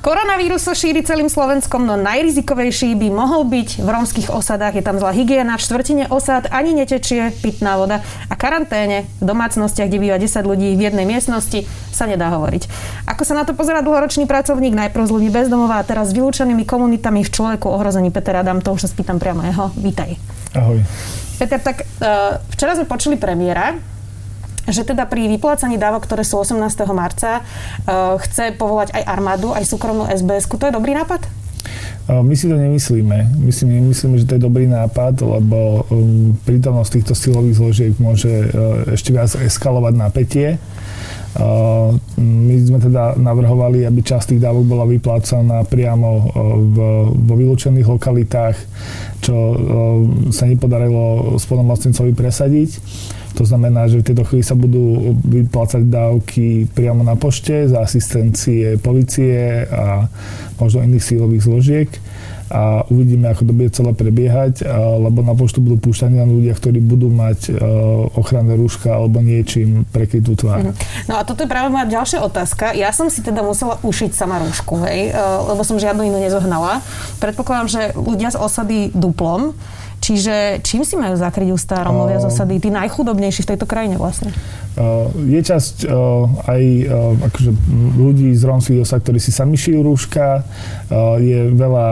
Koronavírus sa šíri celým Slovenskom, no najrizikovejší by mohol byť v rómskych osadách. Je tam zlá hygiena, v štvrtine osad ani netečie pitná voda a karanténe v domácnostiach, kde býva 10 ľudí v jednej miestnosti, sa nedá hovoriť. Ako sa na to pozerá dlhoročný pracovník, najprv z ľudí bezdomová a teraz s vylúčenými komunitami v človeku ohrození Peter Adam, to už sa spýtam priamo jeho. Vítaj. Ahoj. Peter, tak uh, včera sme počuli premiéra, že teda pri vyplácaní dávok, ktoré sú 18. marca, uh, chce povolať aj armádu, aj súkromnú sbs To je dobrý nápad? My si to nemyslíme. My si nemyslíme, že to je dobrý nápad, lebo um, prítomnosť týchto silových zložiek môže uh, ešte viac eskalovať napätie. My sme teda navrhovali, aby časť tých dávok bola vyplácaná priamo v, vo vylúčených lokalitách, čo sa nepodarilo spolnomocnencovi presadiť. To znamená, že v tejto chvíli sa budú vyplácať dávky priamo na pošte za asistencie policie a možno iných sílových zložiek a uvidíme, ako to bude celé prebiehať, lebo na poštu budú púšťaní len ľudia, ktorí budú mať ochranné rúška alebo niečím prekrytú tvár. Mhm. No a toto je práve moja ďalšia otázka. Ja som si teda musela ušiť sama rúšku, hej, lebo som žiadnu inú nezohnala. Predpokladám, že ľudia z osady duplom Čiže čím si majú zakryť ústa Romovia z osady, tí najchudobnejší v tejto krajine vlastne? Je časť aj akože ľudí z rómskych osad, ktorí si sami šijú rúška. Je veľa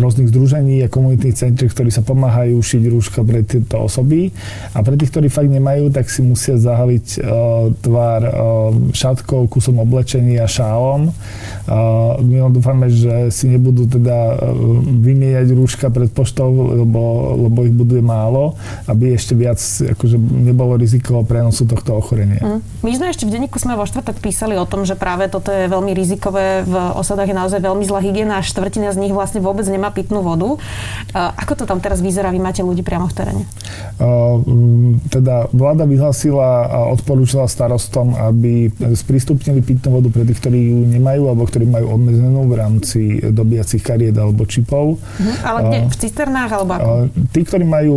rôznych združení a komunitných centier, ktorí sa pomáhajú šiť rúška pre tieto osoby. A pre tých, ktorí fakt nemajú, tak si musia zahaliť tvár šatkou, kusom oblečenia, šálom. My len dúfame, že si nebudú teda vymieňať rúška pred poštou, lebo, lebo ich buduje málo, aby ešte viac akože nebolo riziko prenosu tohto ochorenia. Mm. My sme ešte v denníku sme vo štvrtok písali o tom, že práve toto je veľmi rizikové. V osadách je naozaj veľmi zlá hygiena a štvrtina z nich vlastne vôbec nemá pitnú vodu. Ako to tam teraz vyzerá? Vy máte ľudí priamo v teréne? teda vláda vyhlasila a odporúčala starostom, aby sprístupnili pitnú vodu pre tých, ktorí ju nemajú alebo ktorí majú obmedzenú v rámci dobiacich kariet alebo čipov. Mm, ale kde? V cisternách alebo ako? Tí, ktorí majú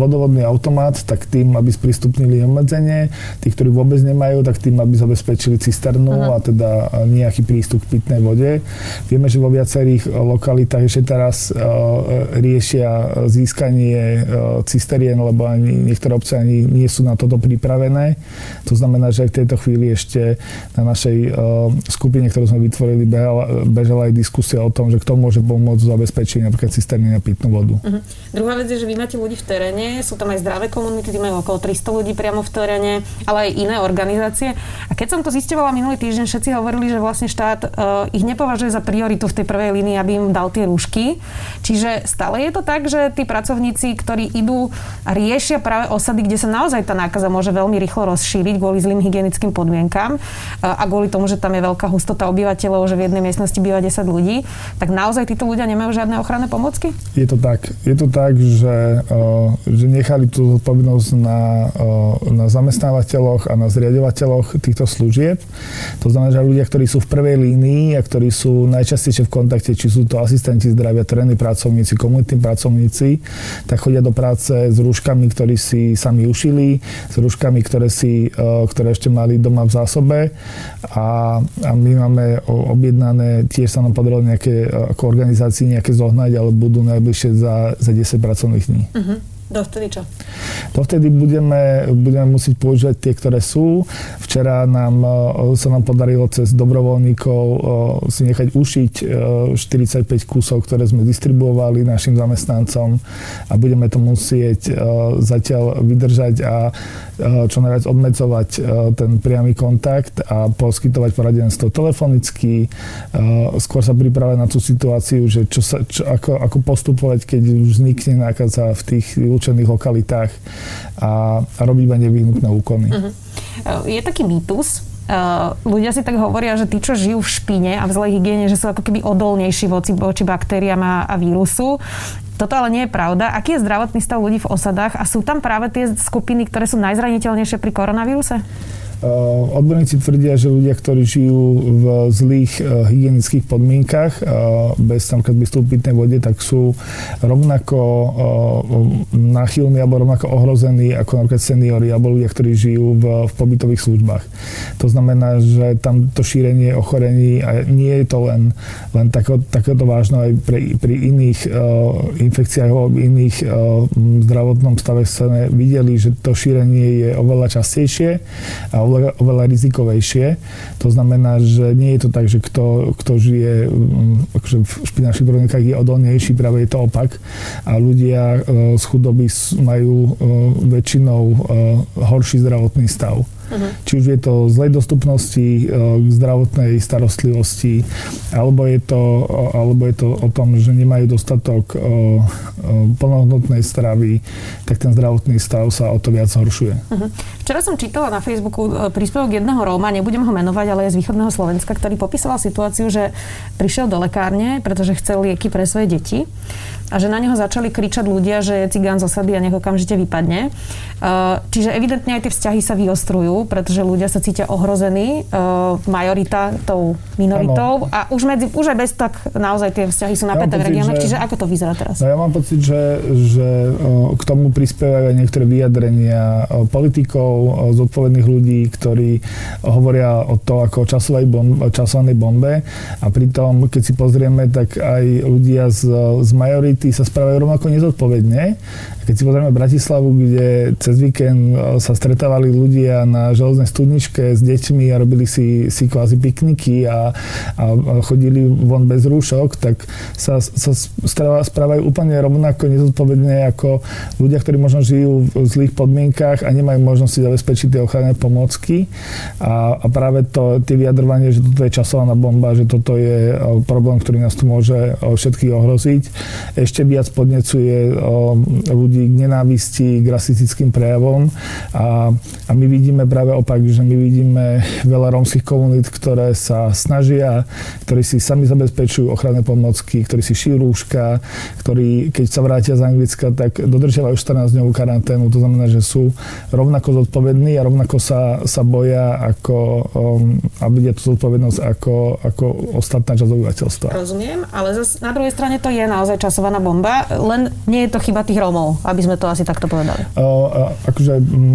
vodovodný automat, tak tým, aby sprístupnili obmedzenie. Tí, ktorí vôbec nemajú, tak tým, aby zabezpečili cisternu uh-huh. a teda nejaký prístup k pitnej vode. Vieme, že vo viacerých lokalitách ešte teraz riešia získanie cisterien, lebo ani niektoré obce ani nie sú na toto pripravené. To znamená, že aj v tejto chvíli ešte na našej skupine, ktorú sme vytvorili, bežala, bežala aj diskusia o tom, že kto môže pomôcť zabezpečiť napríklad cisterny na pitnú vodu. Uh-huh. Druhá vec je, že vy máte ľudí v teréne, sú tam aj zdravé komunity, majú okolo 300 ľudí priamo v teréne, ale aj iné organizácie. A keď som to zistovala minulý týždeň, všetci hovorili, že vlastne štát uh, ich nepovažuje za prioritu v tej prvej línii, aby im dal tie rúšky. Čiže stále je to tak, že tí pracovníci, ktorí idú a riešia práve osady, kde sa naozaj tá nákaza môže veľmi rýchlo rozšíriť kvôli zlým hygienickým podmienkam uh, a kvôli tomu, že tam je veľká hustota obyvateľov, že v jednej miestnosti býva 10 ľudí, tak naozaj títo ľudia nemajú žiadne ochranné pomocky? Je to tak. Je to tak, že, že nechali tú zodpovednosť na, na zamestnávateľoch a na zriadovateľoch týchto služieb. To znamená, že ľudia, ktorí sú v prvej línii a ktorí sú najčastejšie v kontakte, či sú to asistenti zdravia, terénni pracovníci, komunitní pracovníci, tak chodia do práce s rúškami, ktorí si sami ušili, s rúškami, ktoré, si, ktoré ešte mali doma v zásobe a, a my máme objednané, tiež sa nám podarilo nejaké ako organizácii nejaké zohnať, ale budú najbližšie za, za 10 pracovných dní. Uh-huh. Dovtedy čo? Dovtedy budeme, budeme musieť používať tie, ktoré sú. Včera nám, e, sa nám podarilo cez dobrovoľníkov e, si nechať ušiť 45 e, kusov, ktoré sme distribuovali našim zamestnancom a budeme to musieť zatiaľ vydržať a čo najviac obmedzovať ten priamy kontakt a poskytovať poradenstvo telefonicky. Skôr sa pripravať na tú situáciu, že čo sa, čo, ako, ako postupovať, keď už vznikne nákaza v tých vylúčených lokalitách a, a robiť iba nevyhnutné úkony. Uh-huh. Je taký mýtus, Uh, ľudia si tak hovoria, že tí, čo žijú v špine a v zlej hygiene, že sú ako keby odolnejší voči, voči baktériám a, a vírusu. Toto ale nie je pravda. Aký je zdravotný stav ľudí v osadách a sú tam práve tie skupiny, ktoré sú najzraniteľnejšie pri koronavíruse? Odborníci tvrdia, že ľudia, ktorí žijú v zlých hygienických podmienkach bez tam prístupu pitnej vode, tak sú rovnako náchylní alebo rovnako ohrození ako napríklad seniori alebo ľudia, ktorí žijú v, v pobytových službách. To znamená, že tam to šírenie ochorení a nie je to len, len takéto vážne aj pri, pri iných infekciách alebo iných zdravotnom stave sme videli, že to šírenie je oveľa častejšie a oveľa, oveľa rizikovejšie. To znamená, že nie je to tak, že kto, kto žije um, akože v špinačných podmienkach je odolnejší, práve je to opak. A ľudia uh, z chudoby majú uh, väčšinou uh, horší zdravotný stav. Uh-huh. Či už je to zlej dostupnosti e, k zdravotnej starostlivosti, alebo je to, alebo je to o tom, že nemajú dostatok e, e, plnohodnotnej stravy, tak ten zdravotný stav sa o to viac zhoršuje. Uh-huh. Včera som čítala na Facebooku príspevok jedného Róma, nebudem ho menovať, ale je z východného Slovenska, ktorý popísal situáciu, že prišiel do lekárne, pretože chcel lieky pre svoje deti a že na neho začali kričať ľudia, že je cigán z osady a nech okamžite vypadne. Čiže evidentne aj tie vzťahy sa vyostrujú, pretože ľudia sa cítia ohrození, majorita tou minoritou ano. a už, medzi, už aj bez tak naozaj tie vzťahy sú napäté ja v regióne. Čiže ako to vyzerá teraz? No ja mám pocit, že, že k tomu prispievajú aj niektoré vyjadrenia politikov, zodpovedných ľudí, ktorí hovoria o to ako o časovej bombe, časovanej bombe a pritom, keď si pozrieme, tak aj ľudia z, z majority tí sa správajú rovnako nezodpovedne. Keď si pozrieme Bratislavu, kde cez víkend e, sa stretávali ľudia na železnej studničke s deťmi a robili si, si kvázi pikniky a, a chodili von bez rúšok, tak sa, sa správajú úplne rovnako nezodpovedne ako ľudia, ktorí možno žijú v zlých podmienkách a nemajú možnosť si zabezpečiť tie ochranné pomôcky. A, a práve to, tie vyjadrovanie, že toto je časovaná bomba, že toto je e, problém, ktorý nás tu môže e, všetkých ohroziť, ešte viac podnecuje ľudí ľudí k nenávisti, k rasistickým prejavom a, a my vidíme práve opak, že my vidíme veľa rómskych komunít, ktoré sa snažia, ktorí si sami zabezpečujú ochranné pomocky, ktorí si šijú rúška, ktorí keď sa vrátia z Anglicka, tak dodržiavajú 14 dňovú karanténu, to znamená, že sú rovnako zodpovední a rovnako sa, sa boja ako, um, a vidia tú zodpovednosť ako, ako ostatná časť obyvateľstva. Rozumiem, ale zase na druhej strane to je naozaj časovaná bomba, len nie je to chyba tých Rómov aby sme to asi takto povedali. Uh, akože,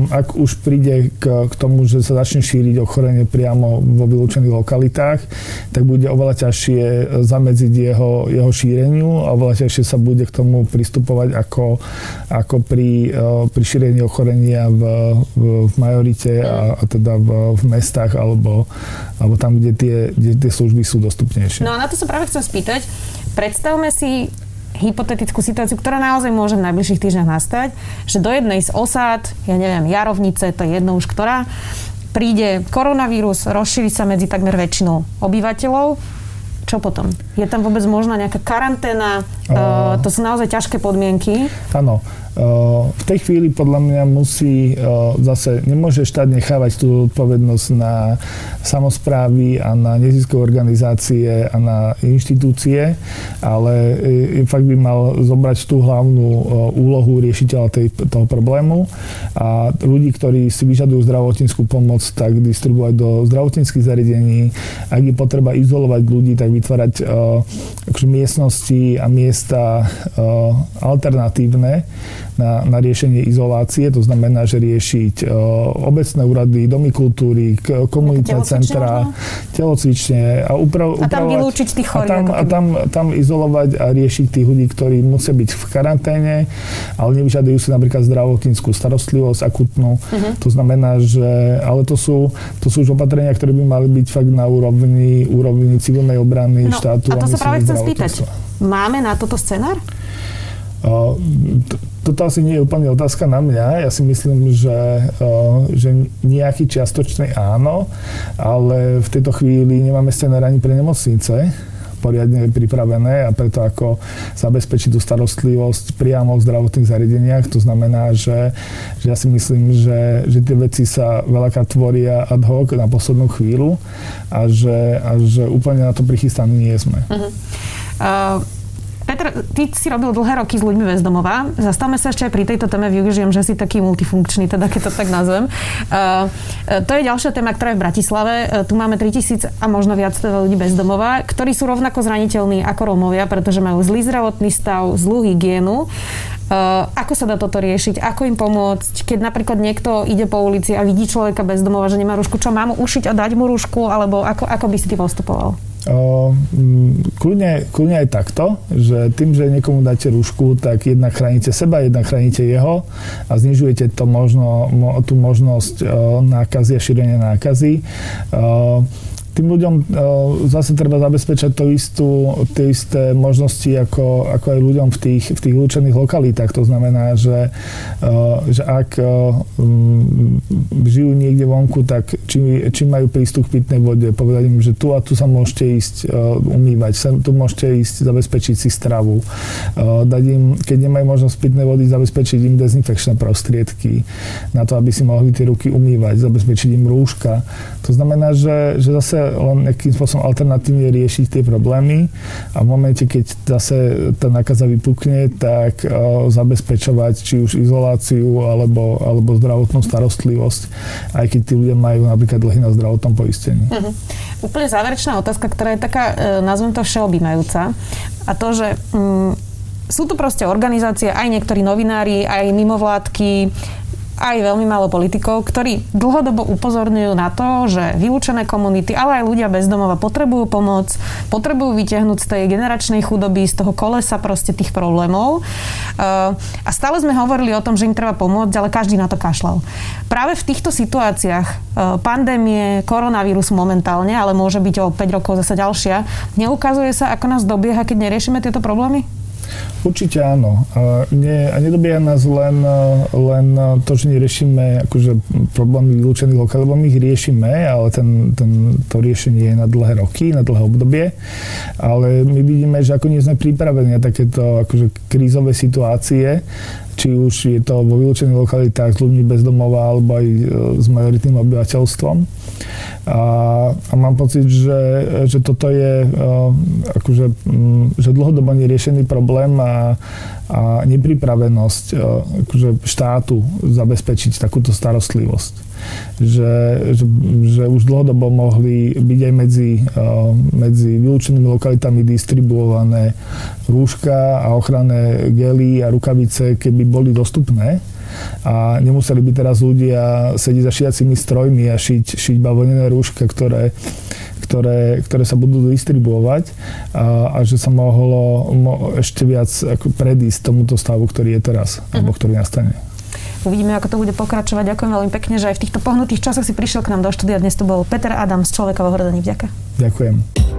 ak už príde k, k tomu, že sa začne šíriť ochorenie priamo vo vylúčených lokalitách, tak bude oveľa ťažšie zamedziť jeho, jeho šíreniu a oveľa ťažšie sa bude k tomu pristupovať ako, ako pri, uh, pri šírení ochorenia v, v, v majorite a, a teda v, v mestách alebo, alebo tam, kde tie, kde tie služby sú dostupnejšie. No a na to sa práve chcem spýtať. Predstavme si hypotetickú situáciu, ktorá naozaj môže v najbližších týždňoch nastať, že do jednej z osád, ja neviem, Jarovnice, to je jedno už ktorá, príde koronavírus, rozšíri sa medzi takmer väčšinou obyvateľov, čo potom? Je tam vôbec možná nejaká karanténa? Uh, to sú naozaj ťažké podmienky. Áno. V tej chvíli podľa mňa musí zase, nemôže štát nechávať tú odpovednosť na samozprávy a na neziskové organizácie a na inštitúcie, ale e, fakt by mal zobrať tú hlavnú úlohu riešiteľa tej, toho problému a ľudí, ktorí si vyžadujú zdravotníckú pomoc, tak distribuovať do zdravotníckých zariadení. Ak je potreba izolovať ľudí, tak vytvárať akože miestnosti a miesta alternatívne na, na riešenie izolácie, to znamená, že riešiť uh, obecné úrady, domy kultúry, komunitné centra, telocvične a uprav, A tam vylúčiť tých chorých. A tam, a tam, tam izolovať a riešiť tých ľudí, ktorí musia byť v karanténe, ale nevyžadujú si napríklad zdravotníckú starostlivosť akutnú. Uh-huh. To znamená, že, ale to sú, to sú už opatrenia, ktoré by mali byť fakt na úrovni, úrovni civilnej obrany no, štátu. A to a sa práve chcem spýtať. Máme na toto scenár? Toto asi nie je úplne otázka na mňa. Ja si myslím, že, že nejaký čiastočný áno, ale v tejto chvíli nemáme scenár ani pre nemocnice poriadne pripravené a preto ako zabezpečiť tú starostlivosť priamo v zdravotných zariadeniach. To znamená, že, že ja si myslím, že, že tie veci sa veľakrát tvoria ad hoc na poslednú chvíľu a že, a že úplne na to prichystaní nie sme. Uh-huh. Uh Peter, ty si robil dlhé roky s ľuďmi bez domova. Zastavme sa ešte aj pri tejto téme, využijem, že si taký multifunkčný, teda keď to tak nazvem. Uh, to je ďalšia téma, ktorá je v Bratislave. Uh, tu máme 3000 a možno viac ľudí bez domova, ktorí sú rovnako zraniteľní ako Rómovia, pretože majú zlý zdravotný stav, zlú hygienu. Uh, ako sa dá toto riešiť? Ako im pomôcť? Keď napríklad niekto ide po ulici a vidí človeka bez domova, že nemá rúšku, čo mám ušiť a dať mu rúšku? Alebo ako, ako by si ty postupoval? O, kľudne, kľudne aj takto, že tým, že niekomu dáte rúšku, tak jednak chránite seba, jednak chránite jeho a znižujete to možno, tú možnosť nákazy a šírenia nákazy. Tým ľuďom uh, zase treba zabezpečať to istú, tie isté možnosti ako, ako aj ľuďom v tých, v tých vylúčených lokalitách. To znamená, že, uh, že ak um, žijú niekde vonku, tak či, či majú prístup k pitnej vode, povedať im, že tu a tu sa môžete ísť umývať, sem, tu môžete ísť zabezpečiť si stravu, dať im, keď nemajú možnosť pitnej vody, zabezpečiť im dezinfekčné prostriedky na to, aby si mohli tie ruky umývať, zabezpečiť im rúška. To znamená, že, že zase len nejakým spôsobom alternatívne riešiť tie problémy a v momente, keď zase tá nákaza vypukne, tak uh, zabezpečovať či už izoláciu alebo, alebo zdravotnú starostlivosť, aj keď tí ľudia majú napríklad dlhy na zdravotnom poistení. Uh-huh. Úplne záverečná otázka, ktorá je taká, e, nazvem to všeobjímajúca. A to, že um, sú tu proste organizácie, aj niektorí novinári, aj mimovládky, aj veľmi málo politikov, ktorí dlhodobo upozorňujú na to, že vylúčené komunity, ale aj ľudia bez domova potrebujú pomoc, potrebujú vyťahnuť z tej generačnej chudoby, z toho kolesa proste tých problémov. Uh, a stále sme hovorili o tom, že im treba pomôcť, ale každý na to kašľal. Práve v týchto situáciách uh, pandémie, koronavírus momentálne, ale môže byť o 5 rokov zase ďalšia, neukazuje sa, ako nás dobieha, keď neriešime tieto problémy? Určite áno. A, nie, a nedobieha nás len, len to, že neriešime akože problémy vylúčených lokál, lebo my ich riešime, ale ten, ten, to riešenie je na dlhé roky, na dlhé obdobie. Ale my vidíme, že ako nie sme pripravení na takéto akože krízové situácie, či už je to vo vylúčených lokalitách s ľuďmi bez domova alebo aj e, s majoritným obyvateľstvom. A, a mám pocit, že, že toto je uh, akože, že dlhodobo neriešený problém a, a nepripravenosť uh, akože štátu zabezpečiť takúto starostlivosť že, že, že už dlhodobo mohli byť aj medzi, medzi vylúčenými lokalitami distribuované rúška a ochranné gely a rukavice, keby boli dostupné a nemuseli by teraz ľudia sedieť za šiacimi strojmi a šiť, šiť bavlnené rúška, ktoré, ktoré, ktoré sa budú distribuovať a, a že sa mohlo mo, ešte viac predísť tomuto stavu, ktorý je teraz, uh-huh. alebo ktorý nastane. Uvidíme, ako to bude pokračovať. Ďakujem veľmi pekne, že aj v týchto pohnutých časoch si prišiel k nám do štúdia. Dnes to bol Peter Adam z Človeka vo hrodaní. Vďaka. Ďakujem.